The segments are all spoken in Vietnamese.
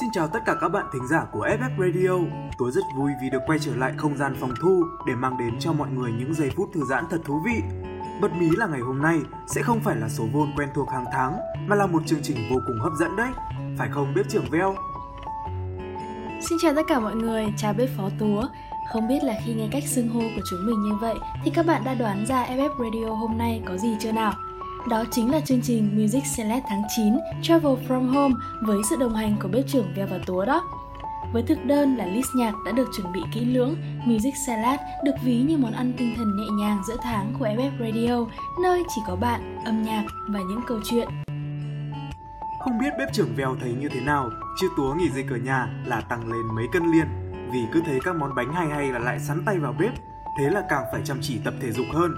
Xin chào tất cả các bạn thính giả của FF Radio. Tôi rất vui vì được quay trở lại không gian phòng thu để mang đến cho mọi người những giây phút thư giãn thật thú vị. Bật mí là ngày hôm nay sẽ không phải là số vôn quen thuộc hàng tháng mà là một chương trình vô cùng hấp dẫn đấy. Phải không bếp trưởng Veo? Xin chào tất cả mọi người, chào bếp phó Túa. Không biết là khi nghe cách xưng hô của chúng mình như vậy thì các bạn đã đoán ra FF Radio hôm nay có gì chưa nào? Đó chính là chương trình Music Select tháng 9 Travel From Home với sự đồng hành của bếp trưởng Veo và Túa đó. Với thực đơn là list nhạc đã được chuẩn bị kỹ lưỡng, Music Salad được ví như món ăn tinh thần nhẹ nhàng giữa tháng của FF Radio, nơi chỉ có bạn, âm nhạc và những câu chuyện. Không biết bếp trưởng Veo thấy như thế nào, chứ Túa nghỉ dịch ở nhà là tăng lên mấy cân liền. Vì cứ thấy các món bánh hay hay là lại sắn tay vào bếp, thế là càng phải chăm chỉ tập thể dục hơn.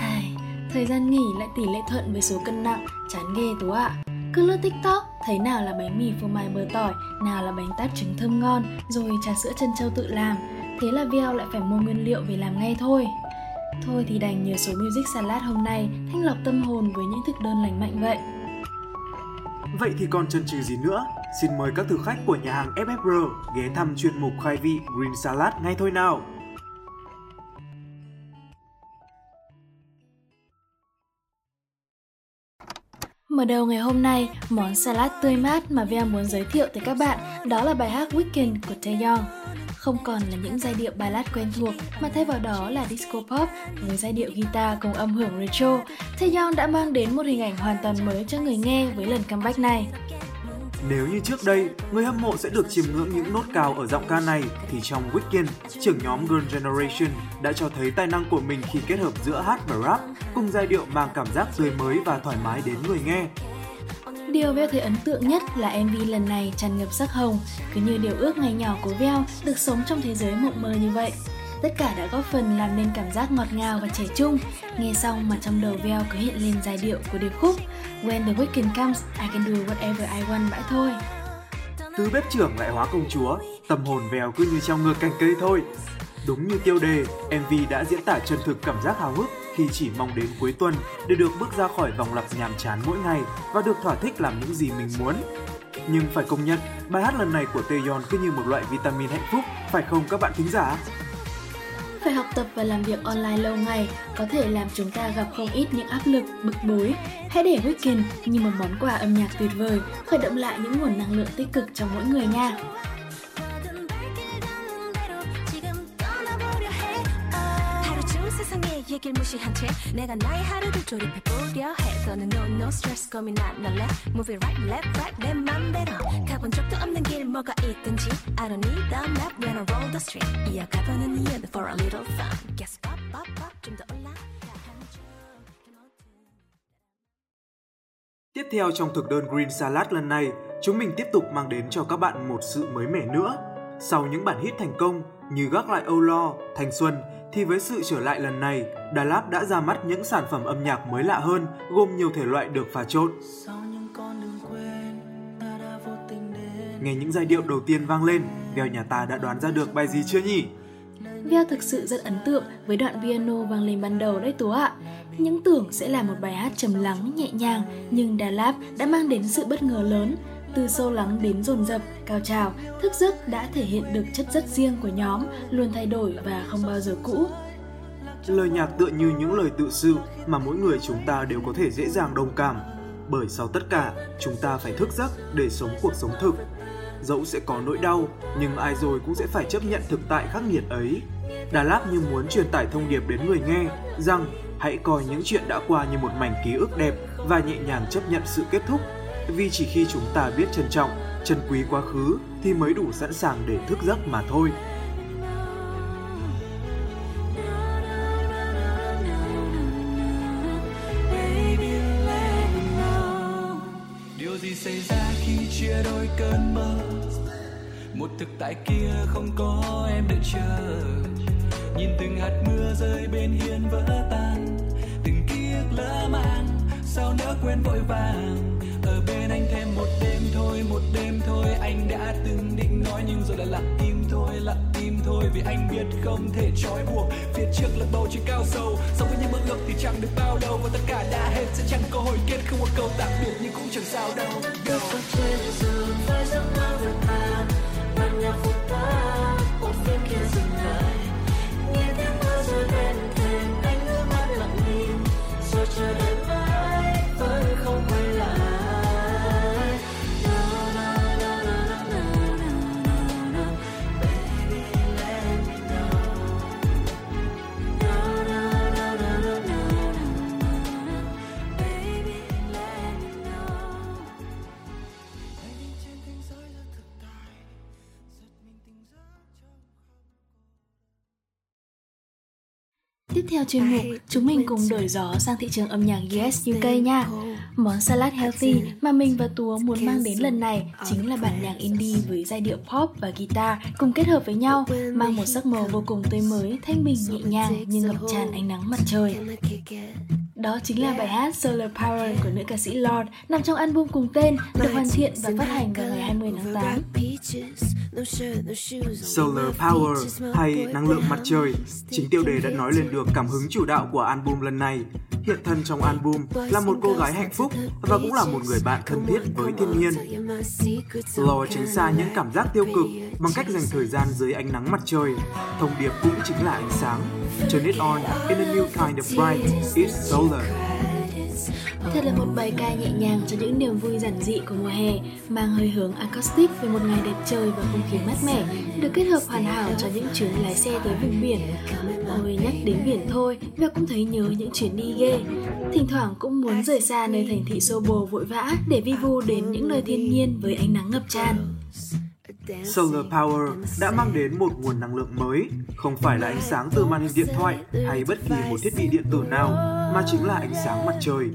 Ai, thời gian nghỉ lại tỷ lệ thuận với số cân nặng, chán ghê Tú ạ. À. Cứ lướt tiktok, thấy nào là bánh mì phô mai bơ tỏi, nào là bánh tát trứng thơm ngon, rồi trà sữa chân trâu tự làm. Thế là Viao lại phải mua nguyên liệu về làm ngay thôi. Thôi thì đành nhờ số Music Salad hôm nay thanh lọc tâm hồn với những thực đơn lành mạnh vậy. Vậy thì còn chần chừ gì nữa? Xin mời các thực khách của nhà hàng FFR ghé thăm chuyên mục khai vị Green Salad ngay thôi nào. Mở đầu ngày hôm nay, món salad tươi mát mà Vea muốn giới thiệu tới các bạn đó là bài hát Weekend của Taeyong. Không còn là những giai điệu ballad quen thuộc mà thay vào đó là disco pop với giai điệu guitar cùng âm hưởng retro, Taeyong đã mang đến một hình ảnh hoàn toàn mới cho người nghe với lần comeback này. Nếu như trước đây, người hâm mộ sẽ được chiêm ngưỡng những nốt cao ở giọng ca này, thì trong Weekend, trưởng nhóm Girl Generation đã cho thấy tài năng của mình khi kết hợp giữa hát và rap, cùng giai điệu mang cảm giác tươi mới và thoải mái đến người nghe. Điều Veo thấy ấn tượng nhất là MV lần này tràn ngập sắc hồng, cứ như điều ước ngày nhỏ của Veo được sống trong thế giới mộng mơ như vậy. Tất cả đã góp phần làm nên cảm giác ngọt ngào và trẻ trung. Nghe xong mà trong đầu Veo cứ hiện lên giai điệu của điệp khúc When the weekend comes, I can do whatever I want mãi thôi. Từ bếp trưởng lại hóa công chúa, tâm hồn Veo cứ như trong ngược cành cây thôi. Đúng như tiêu đề, MV đã diễn tả chân thực cảm giác hào hức khi chỉ mong đến cuối tuần để được bước ra khỏi vòng lặp nhàm chán mỗi ngày và được thỏa thích làm những gì mình muốn. Nhưng phải công nhận, bài hát lần này của Taeyeon cứ như một loại vitamin hạnh phúc, phải không các bạn thính giả? Phải học tập và làm việc online lâu ngày có thể làm chúng ta gặp không ít những áp lực, bực bối. Hãy để Weekend như một món quà âm nhạc tuyệt vời, khởi động lại những nguồn năng lượng tích cực trong mỗi người nha. 얘길 무시한 채 내가 나의 하루를 조립해보려 해 더는 no no stress 고민 안 할래 Move it right left right 내 맘대로 가본 적도 없는 길 뭐가 있든지 I don't need a map when I roll the street 이어가보는 이유는 for a little fun Guess pop pop pop 좀더 올라 Tiếp theo trong thực đơn Green Salad lần này, chúng mình tiếp tục mang đến cho các bạn một sự mới mẻ nữa. Sau những bản hit thành công như Gác lại Âu Lo, Thanh Xuân thì với sự trở lại lần này, Đà Lạt đã ra mắt những sản phẩm âm nhạc mới lạ hơn, gồm nhiều thể loại được pha trộn. Nghe những giai điệu đầu tiên vang lên, Veo nhà ta đã đoán ra được bài gì chưa nhỉ? Veo thực sự rất ấn tượng với đoạn piano vang lên ban đầu đấy Tú ạ. Những tưởng sẽ là một bài hát trầm lắng, nhẹ nhàng, nhưng Đà Lạt đã mang đến sự bất ngờ lớn từ sâu lắng đến dồn dập, cao trào, thức giấc đã thể hiện được chất rất riêng của nhóm, luôn thay đổi và không bao giờ cũ. Lời nhạc tựa như những lời tự sự mà mỗi người chúng ta đều có thể dễ dàng đồng cảm. Bởi sau tất cả, chúng ta phải thức giấc để sống cuộc sống thực. Dẫu sẽ có nỗi đau, nhưng ai rồi cũng sẽ phải chấp nhận thực tại khắc nghiệt ấy. Đà Lạt như muốn truyền tải thông điệp đến người nghe rằng hãy coi những chuyện đã qua như một mảnh ký ức đẹp và nhẹ nhàng chấp nhận sự kết thúc vì chỉ khi chúng ta biết trân trọng, trân quý quá khứ thì mới đủ sẵn sàng để thức giấc mà thôi. Theo chuyên mục, chúng mình cùng đổi gió sang thị trường âm nhạc US UK nha. Món salad healthy mà mình và Túa muốn mang đến lần này chính là bản nhạc indie với giai điệu pop và guitar cùng kết hợp với nhau, mang một sắc màu vô cùng tươi mới, thanh bình nhẹ nhàng như ngập tràn ánh nắng mặt trời. Đó chính là bài hát Solar Power của nữ ca sĩ Lord nằm trong album cùng tên, được hoàn thiện và phát hành vào ngày 20 tháng 8. Solar Power hay năng lượng mặt trời, chính tiêu đề đã nói lên được cảm hứng chủ đạo của album lần này. Hiện thân trong album là một cô gái hạnh phúc và cũng là một người bạn thân thiết với thiên nhiên. Lò tránh xa những cảm giác tiêu cực bằng cách dành thời gian dưới ánh nắng mặt trời. Thông điệp cũng chính là ánh sáng. Turn it on in a new kind of bright, it's solar. Thật là một bài ca nhẹ nhàng cho những niềm vui giản dị của mùa hè, mang hơi hướng acoustic về một ngày đẹp trời và không khí mát mẻ, được kết hợp hoàn hảo cho những chuyến lái xe tới vùng biển. Ôi nhắc đến biển thôi, và cũng thấy nhớ những chuyến đi ghê. Thỉnh thoảng cũng muốn rời xa nơi thành thị xô bồ vội vã để vi vu đến những nơi thiên nhiên với ánh nắng ngập tràn. Solar Power đã mang đến một nguồn năng lượng mới, không phải là ánh sáng từ màn hình điện thoại hay bất kỳ một thiết bị điện tử nào, mà chính là ánh sáng mặt trời.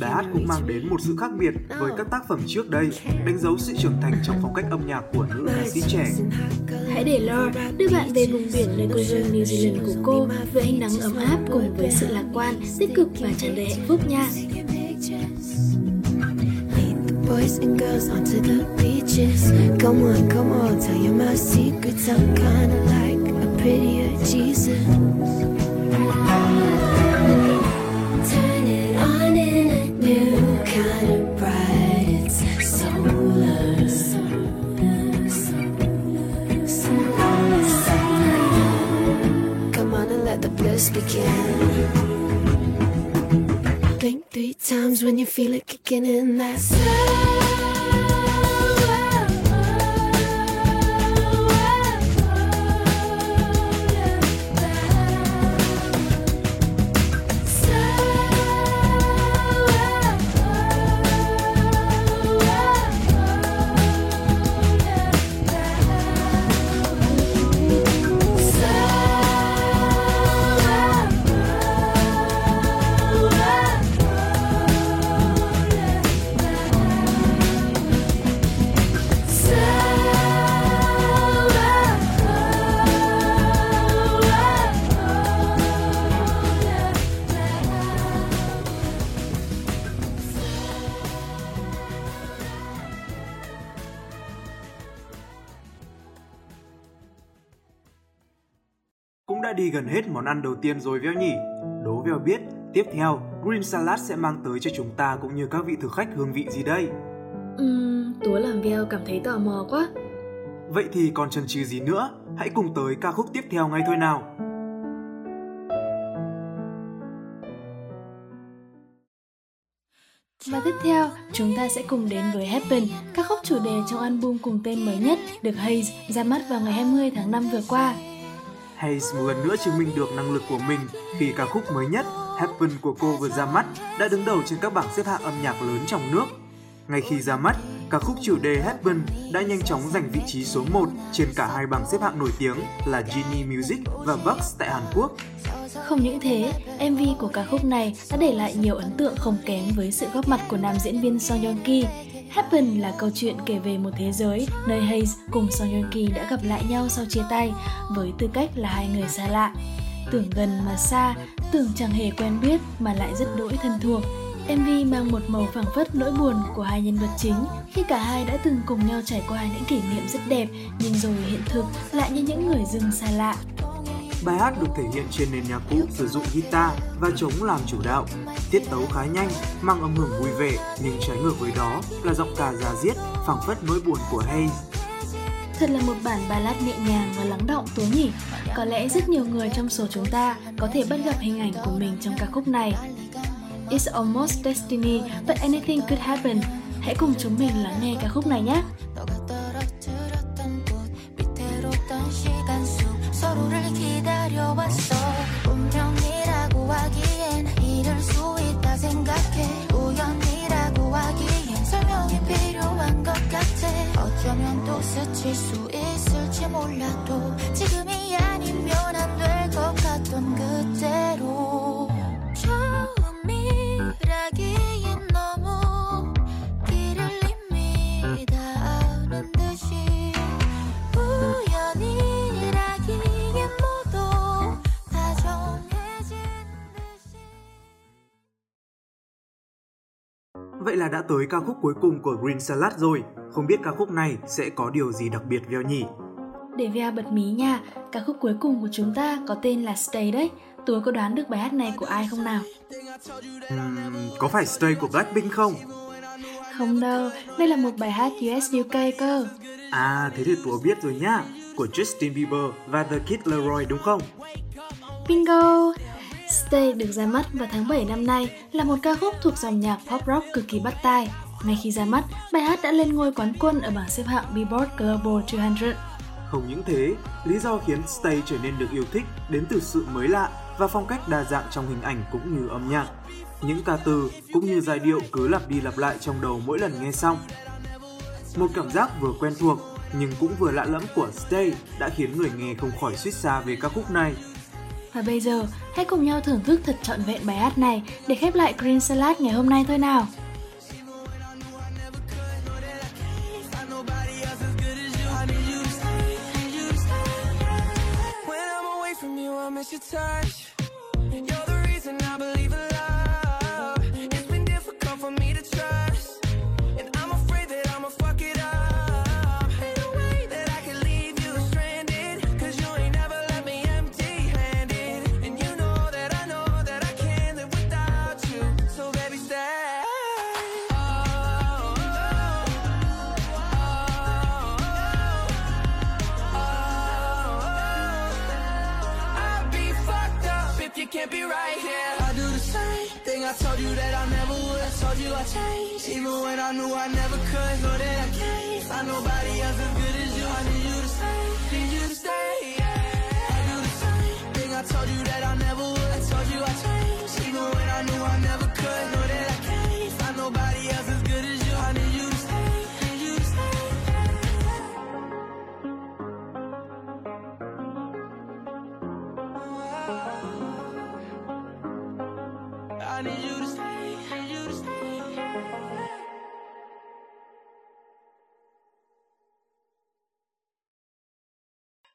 Bài hát cũng mang đến một sự khác biệt với các tác phẩm trước đây, đánh dấu sự trưởng thành trong phong cách âm nhạc của nữ ca sĩ trẻ. Hãy để lo đưa bạn về vùng biển nơi quê hương New Zealand của cô với ánh nắng ấm áp cùng với sự lạc quan, tích cực và tràn đầy hạnh phúc nha. Boys and girls onto the beaches. Come on, come on, tell you my secrets. I'm kinda like a prettier Jesus. Turn it on in a new kind of bright. It's solar. Come on and let the bliss begin. Times when you feel it kicking in. That's Cũng đã đi gần hết món ăn đầu tiên rồi Veo nhỉ? Đố Veo biết, tiếp theo Green Salad sẽ mang tới cho chúng ta cũng như các vị thực khách hương vị gì đây? Uhm, Túa làm Veo cảm thấy tò mò quá. Vậy thì còn chần chừ gì nữa? Hãy cùng tới ca khúc tiếp theo ngay thôi nào! Và tiếp theo, chúng ta sẽ cùng đến với Happen, ca khúc chủ đề trong album cùng tên mới nhất được Haze ra mắt vào ngày 20 tháng 5 vừa qua. Hayes một lần nữa chứng minh được năng lực của mình khi ca khúc mới nhất Happen của cô vừa ra mắt đã đứng đầu trên các bảng xếp hạng âm nhạc lớn trong nước. Ngay khi ra mắt, ca khúc chủ đề Heaven đã nhanh chóng giành vị trí số 1 trên cả hai bảng xếp hạng nổi tiếng là Genie Music và Vox tại Hàn Quốc. Không những thế, MV của ca khúc này đã để lại nhiều ấn tượng không kém với sự góp mặt của nam diễn viên Song Joong Ki. Happen là câu chuyện kể về một thế giới nơi Hayes cùng Song Joong Ki đã gặp lại nhau sau chia tay với tư cách là hai người xa lạ. tưởng gần mà xa, tưởng chẳng hề quen biết mà lại rất đỗi thân thuộc. MV mang một màu phảng phất nỗi buồn của hai nhân vật chính khi cả hai đã từng cùng nhau trải qua những kỷ niệm rất đẹp nhưng rồi hiện thực lại như những người dưng xa lạ. Bài hát được thể hiện trên nền nhạc cụ sử dụng guitar và trống làm chủ đạo. Tiết tấu khá nhanh, mang âm hưởng vui vẻ nhưng trái ngược với đó là giọng ca già diết, phảng phất nỗi buồn của Hayes. Thật là một bản ballad nhẹ nhàng và lắng động Tú nhỉ? Có lẽ rất nhiều người trong số chúng ta có thể bắt gặp hình ảnh của mình trong ca khúc này. is Almost Destiny, But Anything Could Happen. Hãy cùng chúng mình lắng nghe ca khúc này nhé. 스칠 수 있을지 몰라도 지금이 아니면 안 될 것 같던 그대로 Vậy là đã tới ca khúc cuối cùng của Green Salad rồi. Không biết ca khúc này sẽ có điều gì đặc biệt Veo nhỉ? Để Vea bật mí nha, ca khúc cuối cùng của chúng ta có tên là Stay đấy. Tú có đoán được bài hát này của ai không nào? Uhm, có phải Stay của Blackpink không? Không đâu, đây là một bài hát US UK cơ. À, thế thì Tùa biết rồi nhá. Của Justin Bieber và The Kid Laroi đúng không? Bingo! Stay được ra mắt vào tháng 7 năm nay là một ca khúc thuộc dòng nhạc pop rock cực kỳ bắt tai. Ngay khi ra mắt, bài hát đã lên ngôi quán quân ở bảng xếp hạng Billboard Global 200. Không những thế, lý do khiến Stay trở nên được yêu thích đến từ sự mới lạ và phong cách đa dạng trong hình ảnh cũng như âm nhạc. Những ca từ cũng như giai điệu cứ lặp đi lặp lại trong đầu mỗi lần nghe xong. Một cảm giác vừa quen thuộc nhưng cũng vừa lạ lẫm của Stay đã khiến người nghe không khỏi suýt xa về ca khúc này. Và bây giờ, hãy cùng nhau thưởng thức thật trọn vẹn bài hát này để khép lại Green Salad ngày hôm nay thôi nào.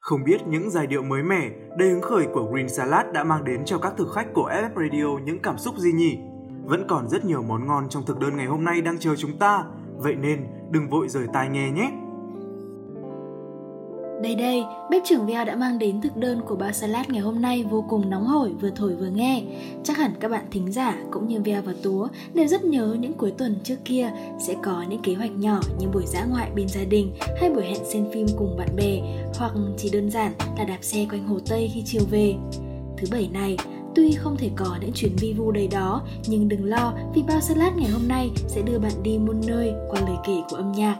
Không biết những giai điệu mới mẻ, đầy hứng khởi của Green Salad đã mang đến cho các thực khách của FF Radio những cảm xúc gì nhỉ? Vẫn còn rất nhiều món ngon trong thực đơn ngày hôm nay đang chờ chúng ta, vậy nên đừng vội rời tai nghe nhé! Đây đây, bếp trưởng Veo đã mang đến thực đơn của bao salad ngày hôm nay vô cùng nóng hổi vừa thổi vừa nghe. Chắc hẳn các bạn thính giả cũng như Veo và Túa đều rất nhớ những cuối tuần trước kia sẽ có những kế hoạch nhỏ như buổi dã ngoại bên gia đình hay buổi hẹn xem phim cùng bạn bè hoặc chỉ đơn giản là đạp xe quanh Hồ Tây khi chiều về. Thứ bảy này, tuy không thể có những chuyến vi vu đầy đó nhưng đừng lo vì bao salad ngày hôm nay sẽ đưa bạn đi muôn nơi qua lời kể của âm nhạc.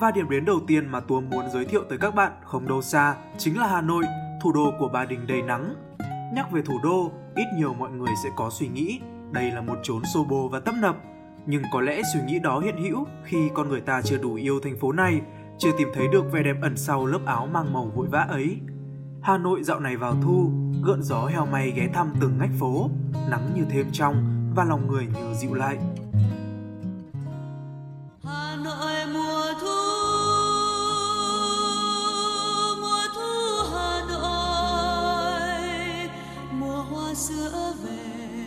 Và điểm đến đầu tiên mà Tùa muốn giới thiệu tới các bạn không đâu xa, chính là Hà Nội, thủ đô của Ba Đình đầy nắng. Nhắc về thủ đô, ít nhiều mọi người sẽ có suy nghĩ đây là một chốn xô bồ và tấp nập. Nhưng có lẽ suy nghĩ đó hiện hữu khi con người ta chưa đủ yêu thành phố này, chưa tìm thấy được vẻ đẹp ẩn sau lớp áo mang màu vội vã ấy. Hà Nội dạo này vào thu, gợn gió heo may ghé thăm từng ngách phố, nắng như thêm trong và lòng người như dịu lại. sữa về,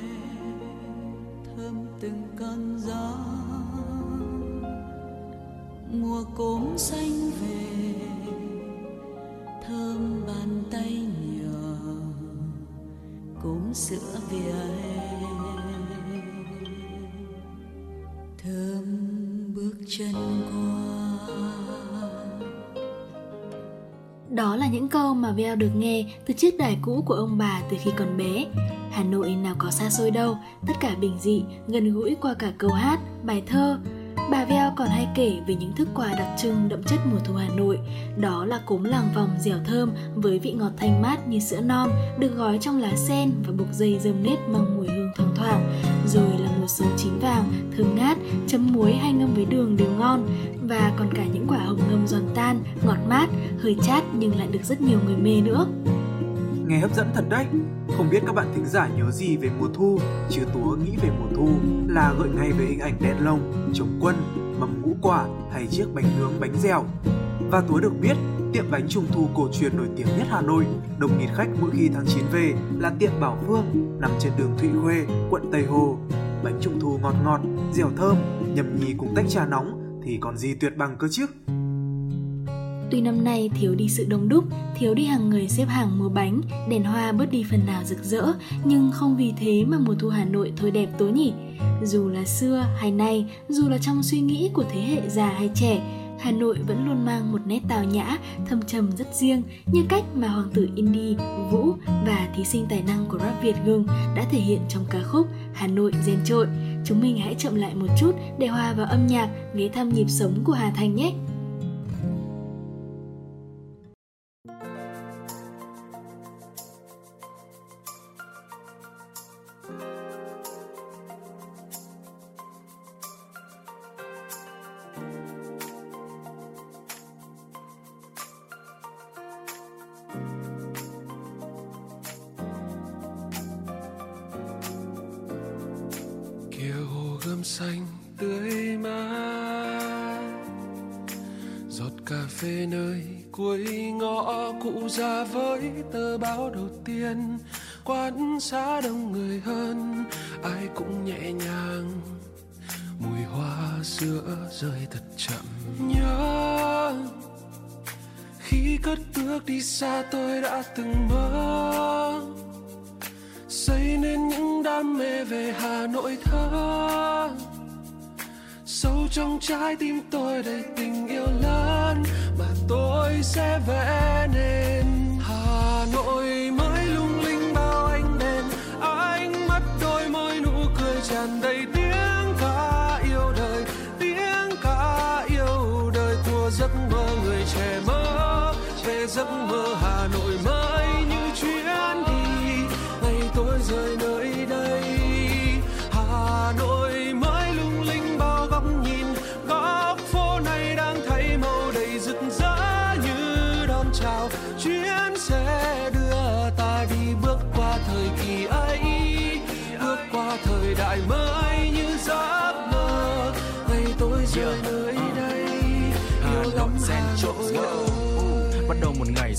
thơm từng cơn gió. Mùa cốm xanh về, thơm bàn tay nhờ cốm sữa vỉa hè thơm bước chân Đó là những câu mà Veo được nghe từ chiếc đài cũ của ông bà từ khi còn bé. Hà Nội nào có xa xôi đâu, tất cả bình dị, gần gũi qua cả câu hát, bài thơ. Bà Veo còn hay kể về những thức quà đặc trưng đậm chất mùa thu Hà Nội. Đó là cốm làng vòng dẻo thơm với vị ngọt thanh mát như sữa non, được gói trong lá sen và buộc dây dơm nếp mang mùi hương thoang thoảng. Rồi là một số chín vàng, thơm ngát, chấm muối hay ngâm với đường đều ngon. Và còn cả những quả hồng ngâm giòn tan, ngọt mát, hơi chát nhưng lại được rất nhiều người mê nữa. Nghe hấp dẫn thật đấy. Không biết các bạn thính giả nhớ gì về mùa thu, chứ Túa nghĩ về mùa thu là gợi ngay về hình ảnh đèn lồng, trống quân, mâm ngũ quả hay chiếc bánh nướng bánh dẻo. Và Túa được biết, tiệm bánh trung thu cổ truyền nổi tiếng nhất Hà Nội, đông nghịt khách mỗi khi tháng 9 về là tiệm Bảo Phương nằm trên đường Thụy Khuê, quận Tây Hồ. Bánh trung thu ngọt ngọt, dẻo thơm, nhầm nhì cùng tách trà nóng thì còn gì tuyệt bằng cơ chứ. Tuy năm nay thiếu đi sự đông đúc, thiếu đi hàng người xếp hàng mua bánh, đèn hoa bớt đi phần nào rực rỡ, nhưng không vì thế mà mùa thu Hà Nội thôi đẹp tối nhỉ. Dù là xưa hay nay, dù là trong suy nghĩ của thế hệ già hay trẻ, Hà Nội vẫn luôn mang một nét tào nhã, thâm trầm rất riêng như cách mà hoàng tử indie, Vũ và thí sinh tài năng của rap Việt Gừng đã thể hiện trong ca khúc Hà Nội gen trội. Chúng mình hãy chậm lại một chút để hòa vào âm nhạc, ghé thăm nhịp sống của Hà Thành nhé. Nhớ. Khi cất bước đi xa tôi đã từng mơ. Xây nên những đam mê về Hà Nội thơ. Sâu trong trái tim tôi đầy tình yêu lớn mà tôi sẽ vẽ nên.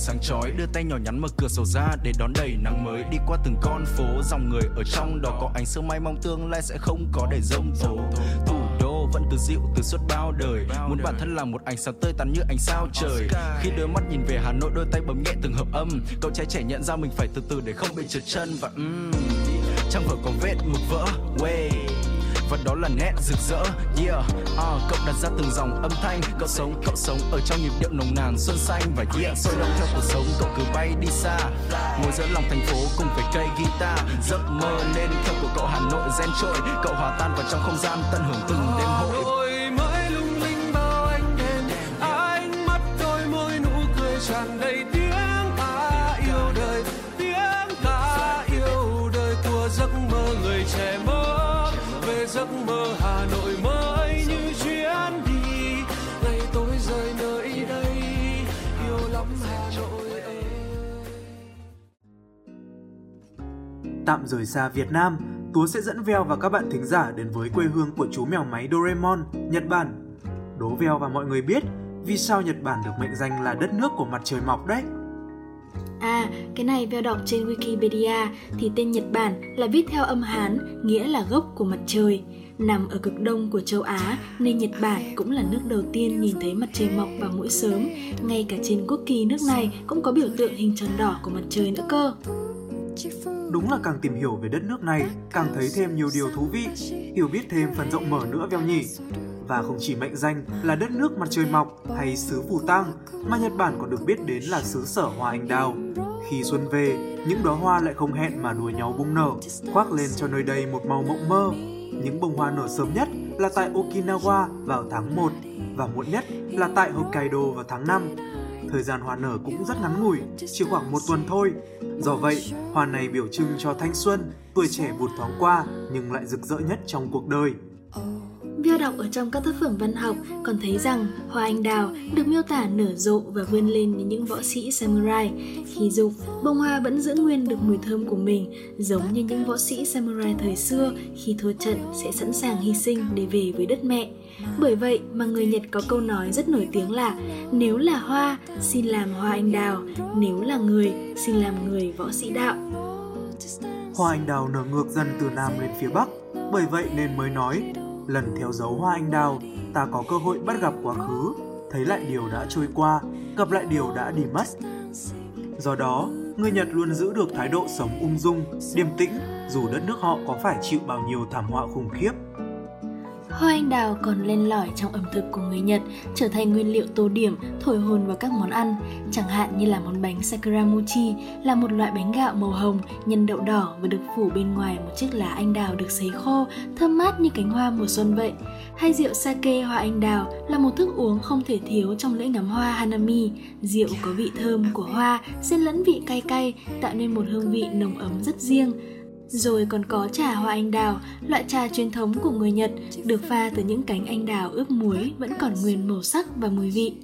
Sáng chói Đưa tay nhỏ nhắn mở cửa sổ ra Để đón đầy nắng mới. Đi qua từng con phố Dòng người ở trong đó có ánh sương mai mong tương lai sẽ không có để rông tố. Thủ đô vẫn từ dịu từ suốt bao đời Muốn bản thân là một ánh sáng tươi tắn như ánh sao trời. Khi đôi mắt nhìn về Hà Nội đôi tay bấm nhẹ từng hợp âm. Cậu trai trẻ nhận ra mình phải từ từ để không bị trượt chân Và um, trong vở có vết mực vỡ. Way và đó là nét rực rỡ. Yeah uh, cậu đặt ra từng dòng âm thanh. Cậu sống cậu sống ở trong nhịp điệu nồng nàn xuân xanh. Và yeah sôi động theo cuộc sống cậu cứ bay đi xa. Ngồi giữa lòng thành phố cùng với cây guitar. Giấc mơ lên theo của cậu hà nội gen trội cậu hòa tan vào trong không gian tận hưởng từng đêm hội. Tạm rời xa Việt Nam, Tú sẽ dẫn Veo và các bạn thính giả đến với quê hương của chú mèo máy Doraemon, Nhật Bản. Đố Veo và mọi người biết vì sao Nhật Bản được mệnh danh là đất nước của mặt trời mọc đấy. À, cái này Veo đọc trên Wikipedia thì tên Nhật Bản là viết theo âm Hán, nghĩa là gốc của mặt trời. Nằm ở cực đông của châu Á nên Nhật Bản cũng là nước đầu tiên nhìn thấy mặt trời mọc vào mỗi sớm. Ngay cả trên quốc kỳ nước này cũng có biểu tượng hình tròn đỏ của mặt trời nữa cơ. Đúng là càng tìm hiểu về đất nước này, càng thấy thêm nhiều điều thú vị, hiểu biết thêm phần rộng mở nữa veo nhỉ. Và không chỉ mệnh danh là đất nước mặt trời mọc hay xứ phù tang, mà Nhật Bản còn được biết đến là xứ sở hoa anh đào. Khi xuân về, những đóa hoa lại không hẹn mà đua nhau bung nở, khoác lên cho nơi đây một màu mộng mơ. Những bông hoa nở sớm nhất là tại Okinawa vào tháng 1 và muộn nhất là tại Hokkaido vào tháng 5. Thời gian hoa nở cũng rất ngắn ngủi, chỉ khoảng một tuần thôi. Do vậy, hoa này biểu trưng cho thanh xuân, tuổi trẻ vụt thoáng qua nhưng lại rực rỡ nhất trong cuộc đời. Veo đọc ở trong các tác phẩm văn học còn thấy rằng hoa anh đào được miêu tả nở rộ và vươn lên như những võ sĩ samurai. Khi dục, bông hoa vẫn giữ nguyên được mùi thơm của mình, giống như những võ sĩ samurai thời xưa khi thua trận sẽ sẵn sàng hy sinh để về với đất mẹ. Bởi vậy mà người Nhật có câu nói rất nổi tiếng là nếu là hoa, xin làm hoa anh đào, nếu là người, xin làm người võ sĩ đạo. Hoa anh đào nở ngược dần từ nam lên phía bắc, bởi vậy nên mới nói lần theo dấu hoa anh đào, ta có cơ hội bắt gặp quá khứ, thấy lại điều đã trôi qua, gặp lại điều đã đi mất. Do đó, người Nhật luôn giữ được thái độ sống ung dung, điềm tĩnh dù đất nước họ có phải chịu bao nhiêu thảm họa khủng khiếp. Hoa anh đào còn len lỏi trong ẩm thực của người Nhật, trở thành nguyên liệu tô điểm, thổi hồn vào các món ăn. Chẳng hạn như là món bánh sakura mochi là một loại bánh gạo màu hồng, nhân đậu đỏ và được phủ bên ngoài một chiếc lá anh đào được sấy khô, thơm mát như cánh hoa mùa xuân vậy. Hay rượu sake hoa anh đào là một thức uống không thể thiếu trong lễ ngắm hoa hanami. Rượu có vị thơm của hoa, xen lẫn vị cay cay, tạo nên một hương vị nồng ấm rất riêng. Rồi còn có trà hoa anh đào, loại trà truyền thống của người Nhật, được pha từ những cánh anh đào ướp muối vẫn còn nguyên màu sắc và mùi vị.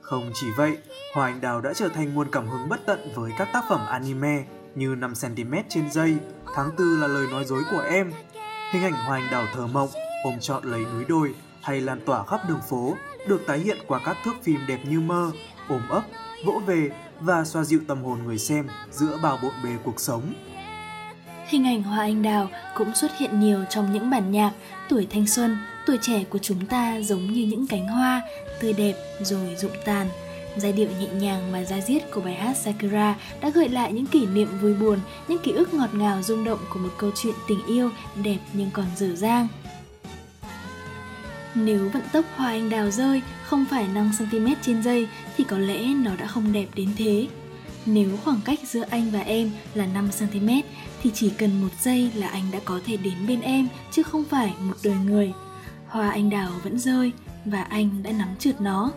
Không chỉ vậy, hoa anh đào đã trở thành nguồn cảm hứng bất tận với các tác phẩm anime như 5cm trên dây, tháng tư là lời nói dối của em, hình ảnh hoa anh đào thơ mộng, ôm trọn lấy núi đồi hay lan tỏa khắp đường phố được tái hiện qua các thước phim đẹp như mơ, ôm ấp vỗ về và xoa dịu tâm hồn người xem giữa bao bộn bề cuộc sống. Hình ảnh hoa anh đào cũng xuất hiện nhiều trong những bản nhạc tuổi thanh xuân, tuổi trẻ của chúng ta giống như những cánh hoa, tươi đẹp rồi rụng tàn. Giai điệu nhẹ nhàng mà ra diết của bài hát Sakura đã gợi lại những kỷ niệm vui buồn, những ký ức ngọt ngào rung động của một câu chuyện tình yêu đẹp nhưng còn dở dang. Nếu vận tốc hoa anh đào rơi không phải 5cm trên giây thì có lẽ nó đã không đẹp đến thế. Nếu khoảng cách giữa anh và em là 5cm thì chỉ cần một giây là anh đã có thể đến bên em, chứ không phải một đời người. Hoa anh đào vẫn rơi và anh đã nắm trượt nó.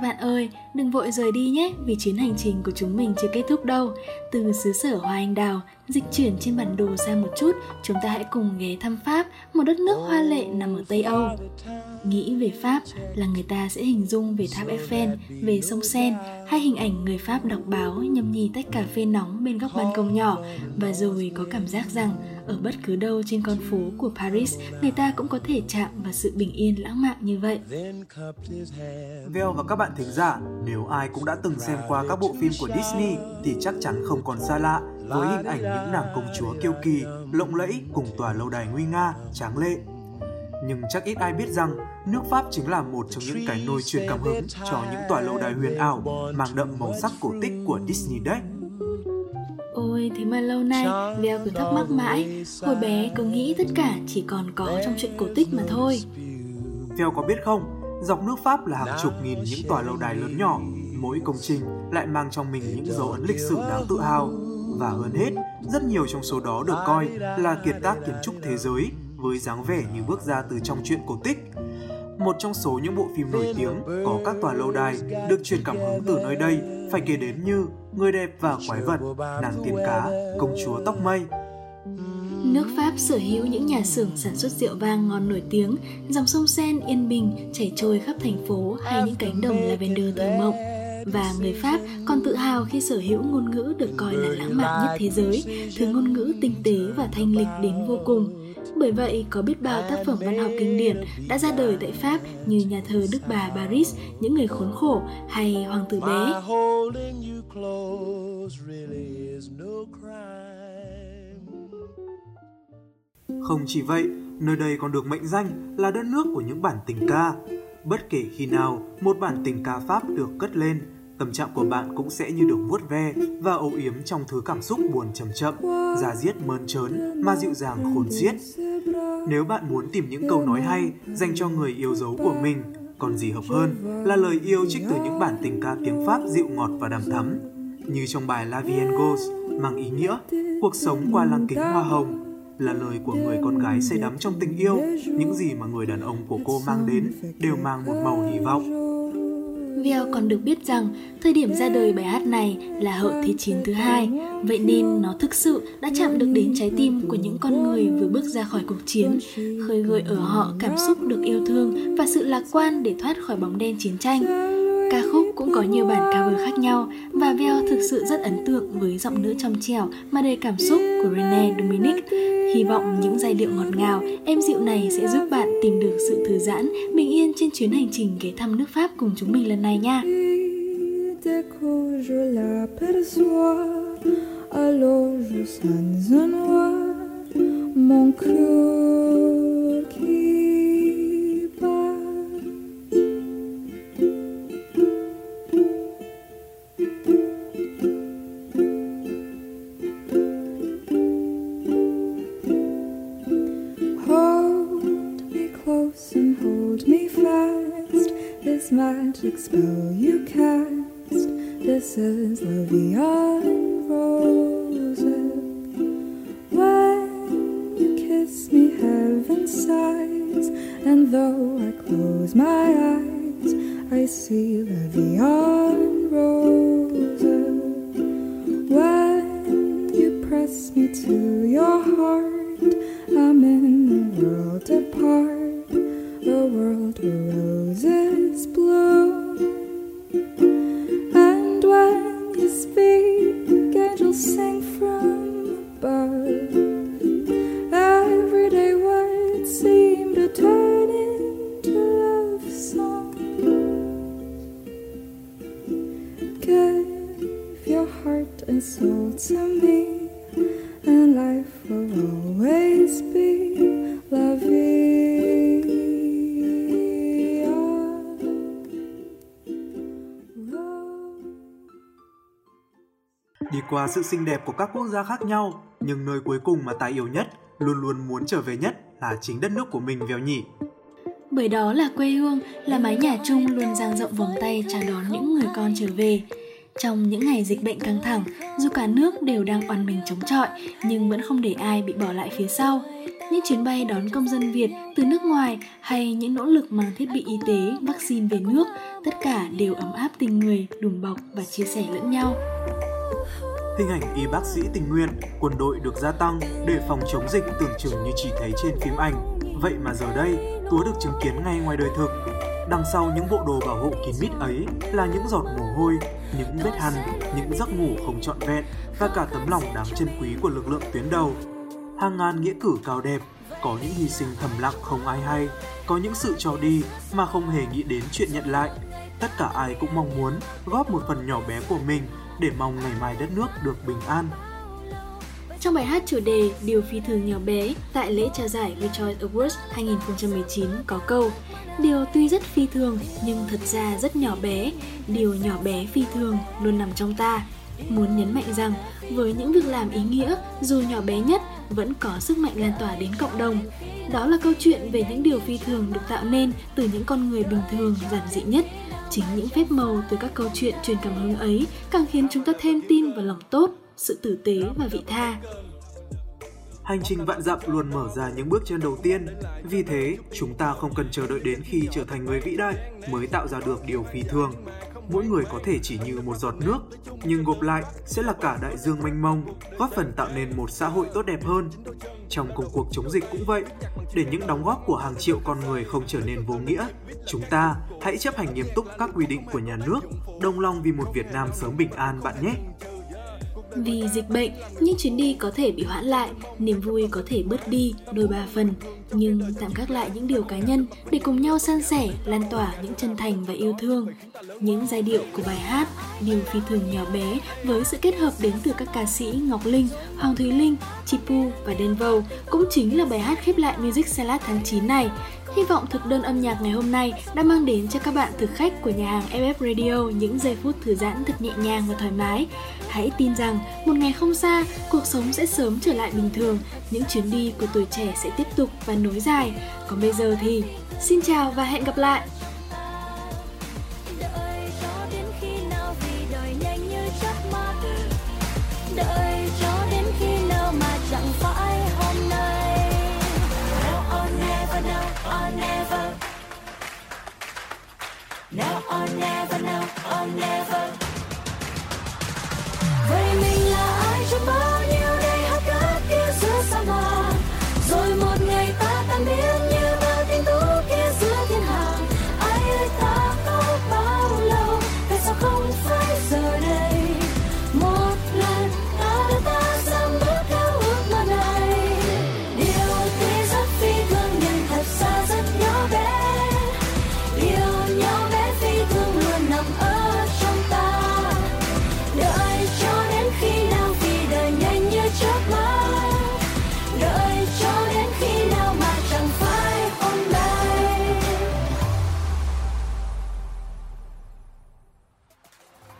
Các bạn ơi, đừng vội rời đi nhé vì chuyến hành trình của chúng mình chưa kết thúc đâu. Từ xứ sở Hoa Anh Đào, dịch chuyển trên bản đồ xa một chút, chúng ta hãy cùng ghé thăm Pháp, một đất nước hoa lệ nằm ở Tây Âu. Nghĩ về Pháp là người ta sẽ hình dung về tháp Eiffel, về sông Seine hay hình ảnh người Pháp đọc báo nhâm nhi tách cà phê nóng bên góc ban công nhỏ và rồi có cảm giác rằng ở bất cứ đâu trên con phố của Paris người ta cũng có thể chạm vào sự bình yên lãng mạn như vậy. Veo và các bạn thính giả, nếu ai cũng đã từng xem qua các bộ phim của Disney thì chắc chắn không còn xa lạ với hình ảnh những nàng công chúa kiêu kỳ, lộng lẫy cùng tòa lâu đài nguy nga, tráng lệ. Nhưng chắc ít ai biết rằng nước Pháp chính là một trong những cái nôi truyền cảm hứng cho những tòa lâu đài huyền ảo mang đậm màu sắc cổ tích của Disney đấy. Ôi, thế mà lâu nay Bell cứ thắc mắc mãi. Hồi bé cứ nghĩ tất cả chỉ còn có trong chuyện cổ tích mà thôi. Veo có biết không, dọc nước Pháp là hàng chục nghìn những tòa lâu đài lớn nhỏ. Mỗi công trình lại mang trong mình những dấu ấn lịch sử đáng tự hào. Và hơn hết, rất nhiều trong số đó được coi là kiệt tác kiến trúc thế giới với dáng vẻ như bước ra từ trong chuyện cổ tích. Một trong số những bộ phim nổi tiếng có các tòa lâu đài được truyền cảm hứng từ nơi đây phải kể đến như Người đẹp và quái vật, Nàng tiên cá, Công chúa tóc mây. Nước Pháp sở hữu những nhà xưởng sản xuất rượu vang ngon nổi tiếng, dòng sông Seine yên bình chảy trôi khắp thành phố hay những cánh đồng lavender thơ mộng. Và người Pháp còn tự hào khi sở hữu ngôn ngữ được coi là lãng mạn nhất thế giới, thứ ngôn ngữ tinh tế và thanh lịch đến vô cùng. Bởi vậy, có biết bao tác phẩm văn học kinh điển đã ra đời tại Pháp như nhà thơ Đức Bà Paris, Những người khốn khổ hay Hoàng tử bé. Không chỉ vậy, nơi đây còn được mệnh danh là đất nước của những bản tình ca. Bất kể khi nào một bản tình ca Pháp được cất lên, tâm trạng của bạn cũng sẽ như được vuốt ve và âu yếm trong thứ cảm xúc buồn chậm chậm, già diết mơn trớn mà dịu dàng khôn xiết. Nếu bạn muốn tìm những câu nói hay dành cho người yêu dấu của mình, còn gì hợp hơn là lời yêu trích từ những bản tình ca tiếng Pháp dịu ngọt và đàm thắm, như trong bài La Vie en Rose mang ý nghĩa cuộc sống qua lăng kính hoa hồng là lời của người con gái say đắm trong tình yêu, những gì mà người đàn ông của cô mang đến đều mang một màu hy vọng. Veo còn được biết rằng thời điểm ra đời bài hát này là hậu thế chiến thứ hai, vậy nên nó thực sự đã chạm được đến trái tim của những con người vừa bước ra khỏi cuộc chiến, khơi gợi ở họ cảm xúc được yêu thương và sự lạc quan để thoát khỏi bóng đen chiến tranh. Ca khúc cũng có nhiều bản cover khác nhau và Veo thực sự rất ấn tượng với giọng nữ trong trẻo mà đầy cảm xúc của Rene Dominic. Hy vọng những giai điệu ngọt ngào, êm dịu này sẽ giúp bạn tìm được sự thư giãn, bình yên trên chuyến hành trình ghé thăm nước Pháp cùng chúng mình lần này nha. Mon cœur magic spell you cast. This is love beyond roses. When you kiss me, heaven sighs, and though I close my eyes, I see love beyond roses. When you press me to your heart. Sự xinh đẹp của các quốc gia khác nhau, nhưng nơi cuối cùng mà ta yêu nhất, luôn luôn muốn trở về nhất là chính đất nước của mình Vèo nhỉ. Bởi đó là quê hương, là mái nhà chung luôn dang rộng vòng tay chào đón những người con trở về. Trong những ngày dịch bệnh căng thẳng, dù cả nước đều đang oằn mình chống chọi, nhưng vẫn không để ai bị bỏ lại phía sau. Những chuyến bay đón công dân Việt từ nước ngoài hay những nỗ lực mang thiết bị y tế, vaccine về nước, tất cả đều ấm áp tình người, đùm bọc và chia sẻ lẫn nhau. Hình ảnh y bác sĩ tình nguyện, quân đội được gia tăng để phòng chống dịch tưởng chừng như chỉ thấy trên phim ảnh. Vậy mà giờ đây, Túa được chứng kiến ngay ngoài đời thực. Đằng sau những bộ đồ bảo hộ kín mít ấy là những giọt mồ hôi, những vết hằn, những giấc ngủ không trọn vẹn và cả tấm lòng đáng trân quý của lực lượng tuyến đầu. Hàng ngàn nghĩa cử cao đẹp, có những hy sinh thầm lặng không ai hay, có những sự cho đi mà không hề nghĩ đến chuyện nhận lại. Tất cả ai cũng mong muốn góp một phần nhỏ bé của mình để mong ngày mai đất nước được bình an. Trong bài hát chủ đề Điều phi thường nhỏ bé tại lễ trao giải Rejoice Awards 2019 có câu Điều tuy rất phi thường nhưng thật ra rất nhỏ bé, điều nhỏ bé phi thường luôn nằm trong ta. Muốn nhấn mạnh rằng với những việc làm ý nghĩa dù nhỏ bé nhất vẫn có sức mạnh lan tỏa đến cộng đồng. Đó là câu chuyện về những điều phi thường được tạo nên từ những con người bình thường giản dị nhất. Chính những phép màu từ các câu chuyện truyền cảm hứng ấy càng khiến chúng ta thêm tin vào lòng tốt, sự tử tế và vị tha. Hành trình vạn dặm luôn mở ra những bước chân đầu tiên. Vì thế, chúng ta không cần chờ đợi đến khi trở thành người vĩ đại mới tạo ra được điều phi thường. Mỗi người có thể chỉ như một giọt nước, nhưng gộp lại sẽ là cả đại dương mênh mông, góp phần tạo nên một xã hội tốt đẹp hơn. Trong công cuộc chống dịch cũng vậy, để những đóng góp của hàng triệu con người không trở nên vô nghĩa, chúng ta hãy chấp hành nghiêm túc các quy định của nhà nước, đồng lòng vì một Việt Nam sớm bình an bạn nhé. Vì dịch bệnh, những chuyến đi có thể bị hoãn lại, niềm vui có thể bớt đi đôi ba phần, nhưng tạm gác lại những điều cá nhân để cùng nhau san sẻ, lan tỏa những chân thành và yêu thương. Những giai điệu của bài hát Điều phi thường nhỏ bé với sự kết hợp đến từ các ca sĩ Ngọc Linh, Hoàng Thúy Linh, Chipu và Denvo cũng chính là bài hát khép lại Music Salad tháng 9 này. Hy vọng thực đơn âm nhạc ngày hôm nay đã mang đến cho các bạn thực khách của nhà hàng FF Radio những giây phút thư giãn thật nhẹ nhàng và thoải mái. Hãy tin rằng một ngày không xa, cuộc sống sẽ sớm trở lại bình thường, những chuyến đi của tuổi trẻ sẽ tiếp tục và nối dài. Còn bây giờ thì xin chào và hẹn gặp lại. I'll never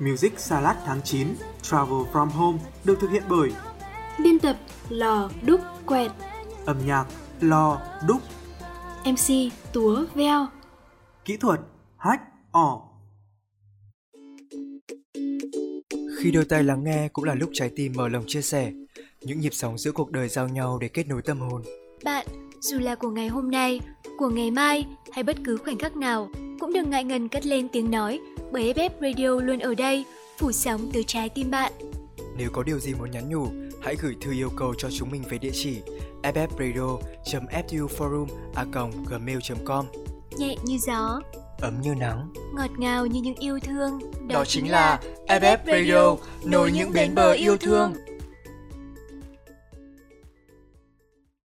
Music Salad tháng 9 Travel From Home được thực hiện bởi Biên tập Lò Đúc Quẹt âm nhạc Lo Đúc, MC Túa Veo kỹ thuật Hack Ỏ. Khi đôi tay lắng nghe cũng là lúc trái tim mở lòng chia sẻ, những nhịp sóng giữa cuộc đời giao nhau để kết nối tâm hồn. Bạn, dù là của ngày hôm nay, của ngày mai hay bất cứ khoảnh khắc nào, cũng đừng ngại ngần cất lên tiếng nói bởi FF Radio luôn ở đây, phủ sóng từ trái tim bạn. Nếu có điều gì muốn nhắn nhủ, hãy gửi thư yêu cầu cho chúng mình về địa chỉ ffradio.fuforum@gmail.com. Nhẹ như gió, Ấm như nắng. ngọt ngào như những yêu thương. Đó chính là FF Radio, nối những bến bờ yêu thương.